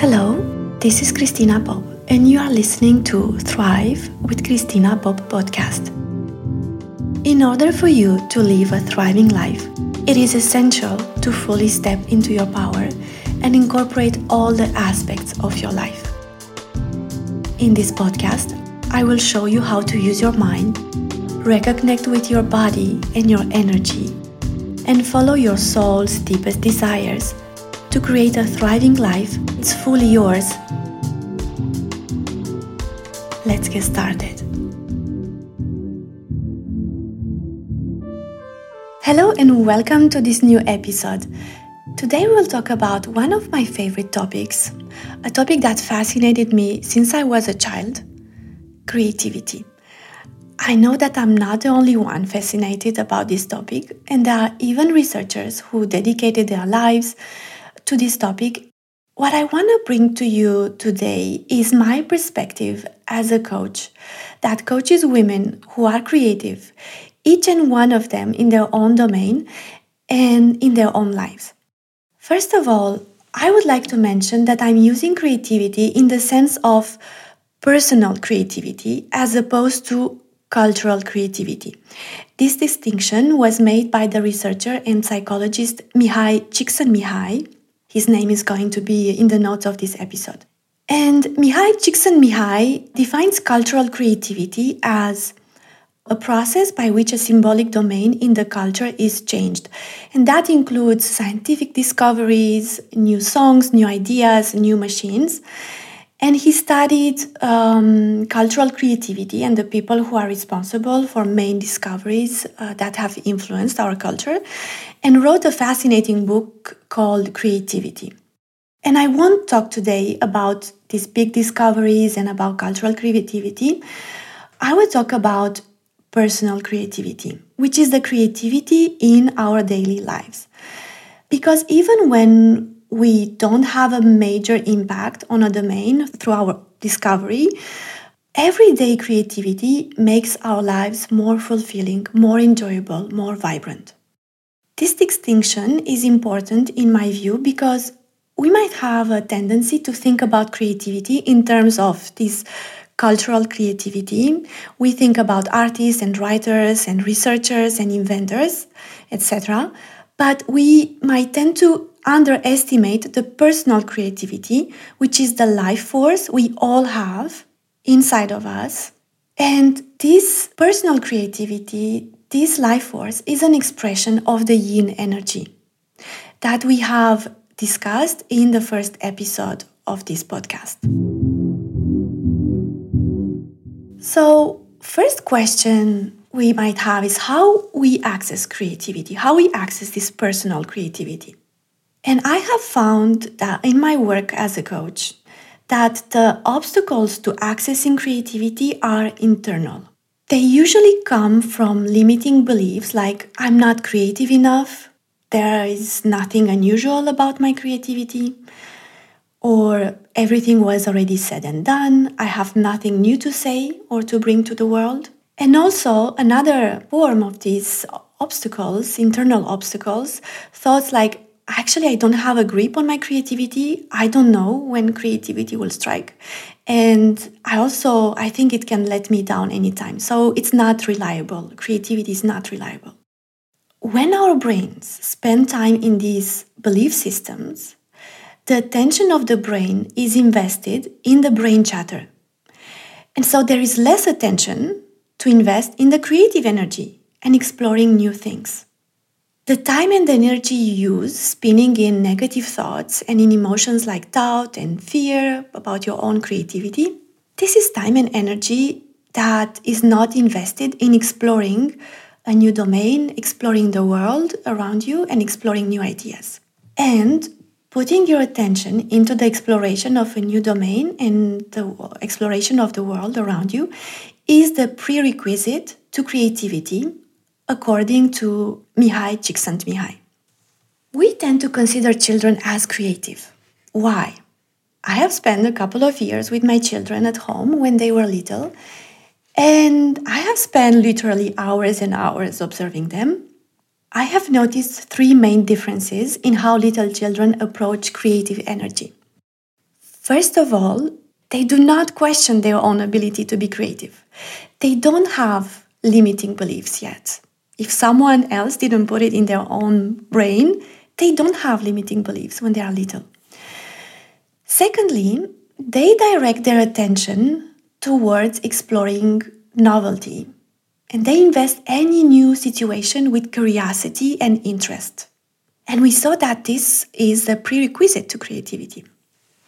Hello, this is Christina Pop, and you are listening to Thrive with Christina Pop podcast. In order for you to live a thriving life, it is essential to fully step into your power and incorporate all the aspects of your life. In this podcast, I will show you how to use your mind, reconnect with your body and your energy, and follow your soul's deepest desires to create a thriving life it's fully yours. Let's get started. Hello and welcome to this new episode. Today we'll talk about one of my favorite topics, a topic that fascinated me since I was a child creativity. I know that I'm not the only one fascinated about this topic, and there are even researchers who dedicated their lives to this topic, what I want to bring to you today is my perspective as a coach that coaches women who are creative, each and one of them in their own domain and in their own lives. First of all, I would like to mention that I'm using creativity in the sense of personal creativity as opposed to cultural creativity. This distinction was made by the researcher and psychologist Mihai Csikszentmihalyi his name is going to be in the notes of this episode. And Mihai Csikszentmihalyi defines cultural creativity as a process by which a symbolic domain in the culture is changed. And that includes scientific discoveries, new songs, new ideas, new machines. And he studied um, cultural creativity and the people who are responsible for main discoveries uh, that have influenced our culture and wrote a fascinating book called Creativity. And I won't talk today about these big discoveries and about cultural creativity. I will talk about personal creativity, which is the creativity in our daily lives. Because even when we don't have a major impact on a domain through our discovery, everyday creativity makes our lives more fulfilling, more enjoyable, more vibrant. This distinction is important in my view because we might have a tendency to think about creativity in terms of this cultural creativity. We think about artists and writers and researchers and inventors, etc. But we might tend to underestimate the personal creativity, which is the life force we all have inside of us. And this personal creativity, this life force, is an expression of the yin energy that we have discussed in the first episode of this podcast. So, first question we might have is how we access creativity, how we access this personal creativity. And I have found that in my work as a coach, that the obstacles to accessing creativity are internal. They usually come from limiting beliefs like I'm not creative enough, there is nothing unusual about my creativity, or everything was already said and done, I have nothing new to say or to bring to the world. And also, another form of these obstacles, internal obstacles, thoughts like actually I don't have a grip on my creativity. I don't know when creativity will strike. And I also I think it can let me down anytime. So it's not reliable. Creativity is not reliable. When our brains spend time in these belief systems, the attention of the brain is invested in the brain chatter. And so there is less attention to invest in the creative energy and exploring new things. The time and energy you use spinning in negative thoughts and in emotions like doubt and fear about your own creativity, this is time and energy that is not invested in exploring a new domain, exploring the world around you, and exploring new ideas. And putting your attention into the exploration of a new domain and the exploration of the world around you is the prerequisite to creativity according to Mihai Csikszentmihalyi. We tend to consider children as creative. Why? I have spent a couple of years with my children at home when they were little, and I have spent literally hours and hours observing them. I have noticed three main differences in how little children approach creative energy. First of all, they do not question their own ability to be creative. They don't have limiting beliefs yet. If someone else didn't put it in their own brain, they don't have limiting beliefs when they are little. Secondly, they direct their attention towards exploring novelty and they invest any new situation with curiosity and interest. And we saw that this is a prerequisite to creativity.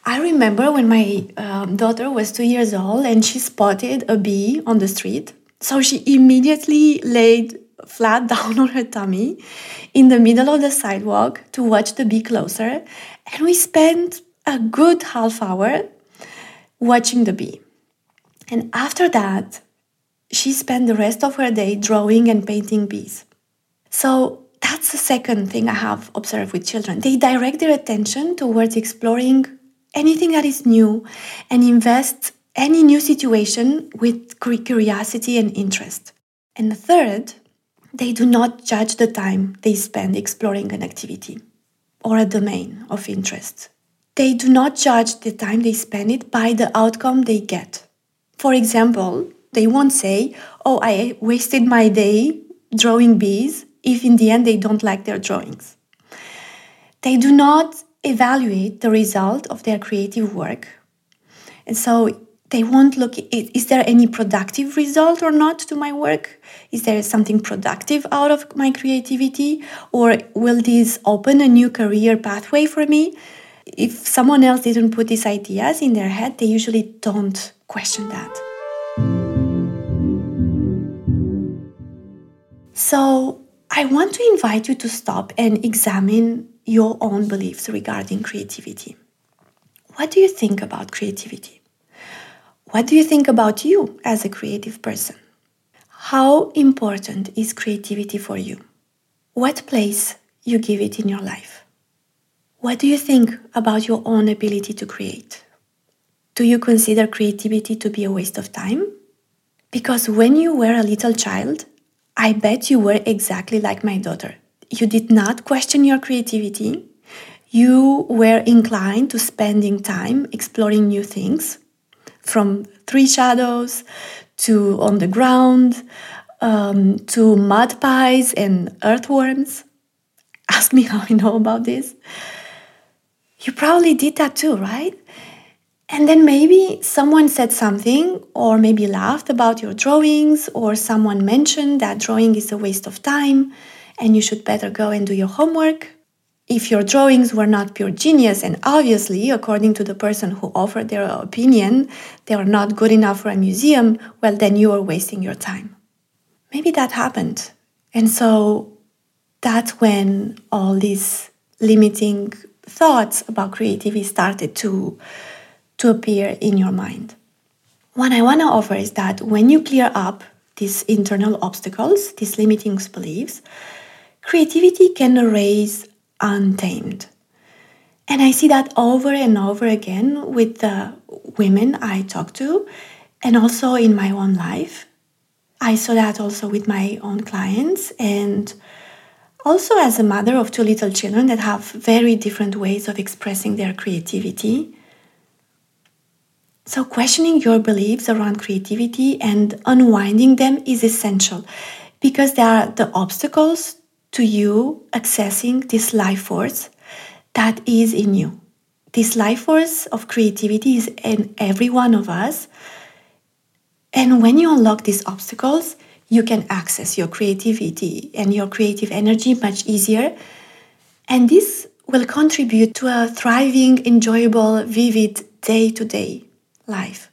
I remember when my um, daughter was two years old and she spotted a bee on the street. So she immediately laid flat down on her tummy in the middle of the sidewalk to watch the bee closer. And we spent a good half hour watching the bee. And after that, she spent the rest of her day drawing and painting bees. So that's the second thing I have observed with children. They direct their attention towards exploring anything that is new and invest any new situation with curiosity and interest. And the third, they do not judge the time they spend exploring an activity or a domain of interest. They do not judge the time they spend it by the outcome they get. For example, they won't say, Oh, I wasted my day drawing bees if in the end they don't like their drawings. They do not evaluate the result of their creative work. And so they won't look is there any productive result or not to my work is there something productive out of my creativity or will this open a new career pathway for me if someone else didn't put these ideas in their head they usually don't question that so i want to invite you to stop and examine your own beliefs regarding creativity. What do you think about creativity? What do you think about you as a creative person? How important is creativity for you? What place you give it in your life? What do you think about your own ability to create? Do you consider creativity to be a waste of time? Because when you were a little child, I bet you were exactly like my daughter you did not question your creativity. You were inclined to spending time exploring new things, from three shadows to on the ground um, to mud pies and earthworms. Ask me how I know about this. You probably did that too, right? And then maybe someone said something, or maybe laughed about your drawings, or someone mentioned that drawing is a waste of time and you should better go and do your homework. If your drawings were not pure genius, and obviously, according to the person who offered their opinion, they are not good enough for a museum, well, then you are wasting your time. Maybe that happened. And so that's when all these limiting thoughts about creativity started to, to appear in your mind. What I want to offer is that when you clear up these internal obstacles, these limiting beliefs, creativity can arise untamed. And I see that over and over again with the women I talk to, and also in my own life. I saw that also with my own clients, and also as a mother of two little children that have very different ways of expressing their creativity. So, questioning your beliefs around creativity and unwinding them is essential because they are the obstacles to you accessing this life force that is in you. This life force of creativity is in every one of us. And when you unlock these obstacles, you can access your creativity and your creative energy much easier. And this will contribute to a thriving, enjoyable, vivid day to day life.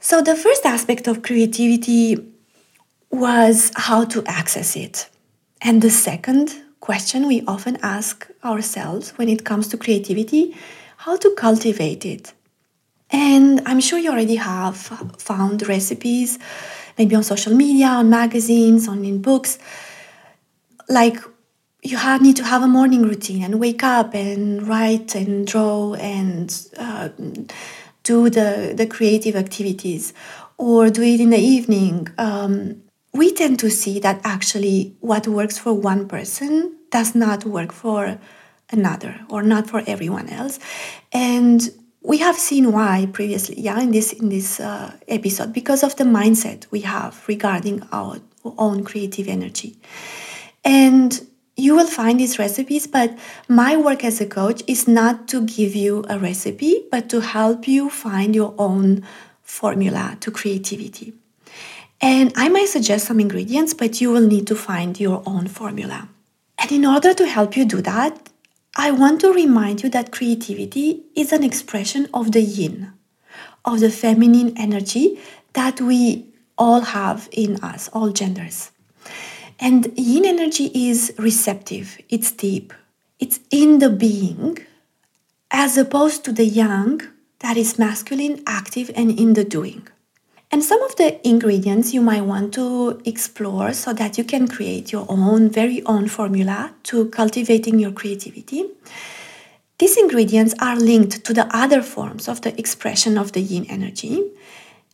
So, the first aspect of creativity was how to access it. And the second question we often ask ourselves when it comes to creativity how to cultivate it. And I'm sure you already have found recipes, maybe on social media, on magazines, on in books. Like you have, need to have a morning routine and wake up and write and draw and uh, do the, the creative activities or do it in the evening. Um, we tend to see that actually what works for one person does not work for another or not for everyone else. And we have seen why previously, yeah, in this in this uh, episode, because of the mindset we have regarding our own creative energy, and you will find these recipes. But my work as a coach is not to give you a recipe, but to help you find your own formula to creativity. And I might suggest some ingredients, but you will need to find your own formula. And in order to help you do that, I want to remind you that creativity is an expression of the yin, of the feminine energy that we all have in us, all genders. And yin energy is receptive, it's deep, it's in the being, as opposed to the yang that is masculine, active, and in the doing. And some of the ingredients you might want to explore so that you can create your own, very own formula to cultivating your creativity. These ingredients are linked to the other forms of the expression of the yin energy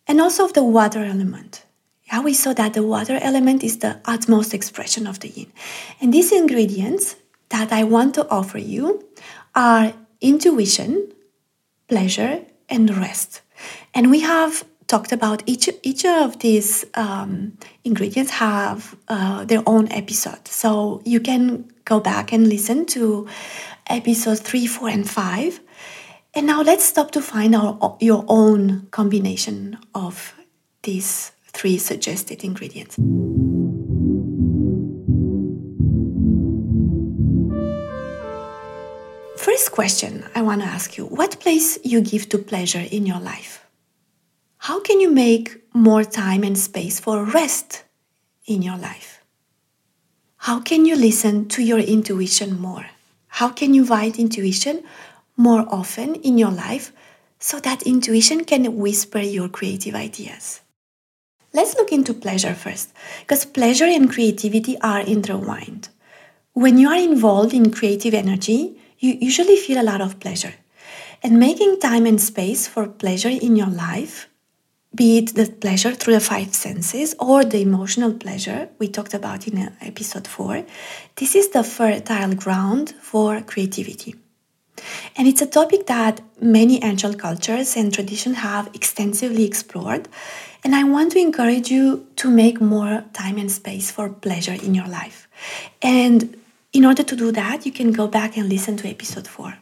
and also of the water element. Yeah, we saw that the water element is the utmost expression of the yin. And these ingredients that I want to offer you are intuition, pleasure, and rest. And we have talked about each each of these um, ingredients have uh, their own episode. So you can go back and listen to episodes 3 4 and 5 and now let's stop to find our, your own combination of these three suggested ingredients. First question i want to ask you. What place you give to pleasure in your life how can you make more time and space for rest in your life? How can you listen to your intuition more? How can you invite intuition more often in your life so that intuition can whisper your creative ideas? Let's look into pleasure first, because pleasure and creativity are intertwined. When you are involved in creative energy, you usually feel a lot of pleasure. And making time and space for pleasure in your life be it the pleasure through the five senses or the emotional pleasure we talked about in uh, episode 4, this is the fertile ground for creativity. And it's a topic that many ancient cultures and traditions have extensively explored. And I want to encourage you to make more time and space for pleasure in your life. And in order to do that, you can go back and listen to episode 4.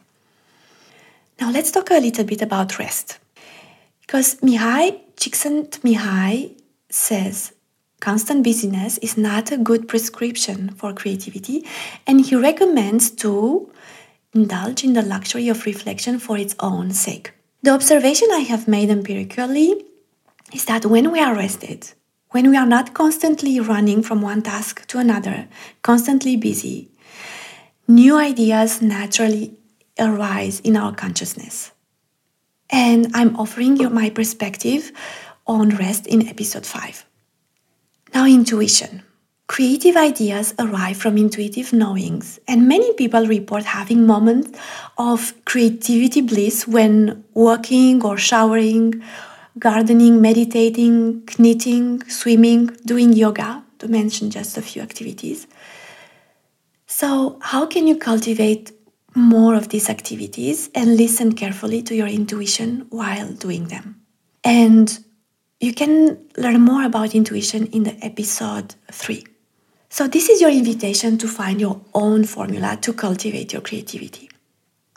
Now, let's talk a little bit about rest. Because Mihai Csikszentmihalyi says constant busyness is not a good prescription for creativity, and he recommends to indulge in the luxury of reflection for its own sake. The observation I have made empirically is that when we are rested, when we are not constantly running from one task to another, constantly busy, new ideas naturally arise in our consciousness and I'm offering you my perspective on rest in episode 5. Now, intuition. Creative ideas arrive from intuitive knowings, and many people report having moments of creativity bliss when walking or showering, gardening, meditating, knitting, swimming, doing yoga, to mention just a few activities. So, how can you cultivate more of these activities and listen carefully to your intuition while doing them. And you can learn more about intuition in the episode 3. So, this is your invitation to find your own formula to cultivate your creativity.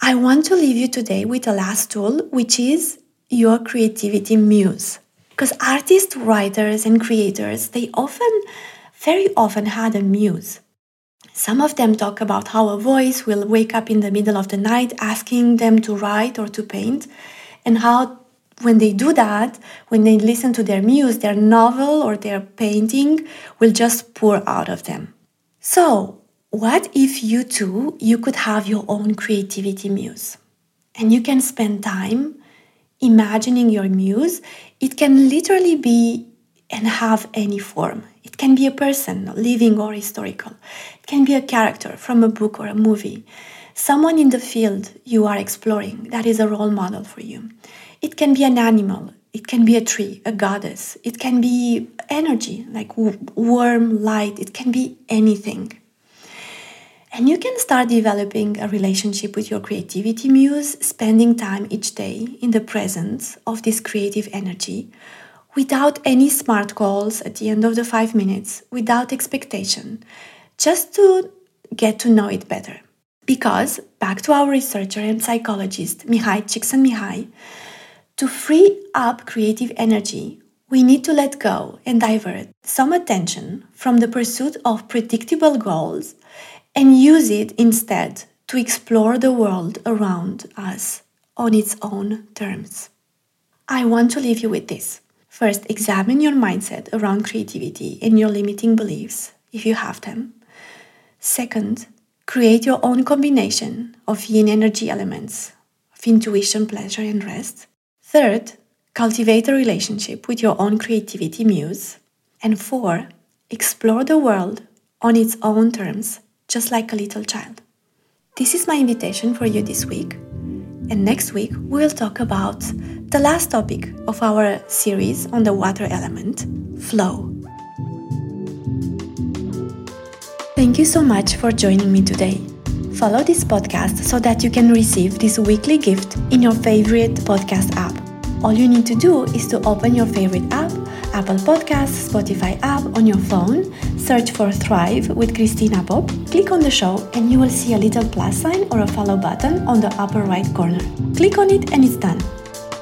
I want to leave you today with a last tool, which is your creativity muse. Because artists, writers, and creators, they often, very often had a muse. Some of them talk about how a voice will wake up in the middle of the night asking them to write or to paint, and how when they do that, when they listen to their muse, their novel or their painting will just pour out of them. So, what if you too, you could have your own creativity muse? And you can spend time imagining your muse. It can literally be and have any form. It can be a person, living or historical. It can be a character from a book or a movie. Someone in the field you are exploring that is a role model for you. It can be an animal. It can be a tree, a goddess. It can be energy, like warm light. It can be anything. And you can start developing a relationship with your creativity muse, spending time each day in the presence of this creative energy without any smart goals at the end of the five minutes, without expectation, just to get to know it better. Because, back to our researcher and psychologist, Mihai Csikszentmihalyi, to free up creative energy, we need to let go and divert some attention from the pursuit of predictable goals and use it instead to explore the world around us on its own terms. I want to leave you with this. First, examine your mindset around creativity and your limiting beliefs, if you have them. Second, create your own combination of yin energy elements of intuition, pleasure, and rest. Third, cultivate a relationship with your own creativity muse. And four, explore the world on its own terms just like a little child. This is my invitation for you this week. And next week, we'll talk about the last topic of our series on the water element flow. Thank you so much for joining me today. Follow this podcast so that you can receive this weekly gift in your favorite podcast app. All you need to do is to open your favorite app Apple Podcasts, Spotify app on your phone, search for Thrive with Christina Pop, click on the show, and you will see a little plus sign or a follow button on the upper right corner. Click on it and it's done.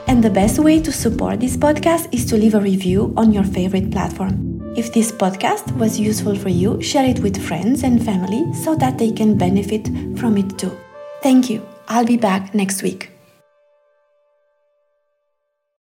And the best way to support this podcast is to leave a review on your favorite platform. If this podcast was useful for you, share it with friends and family so that they can benefit from it too. Thank you. I'll be back next week.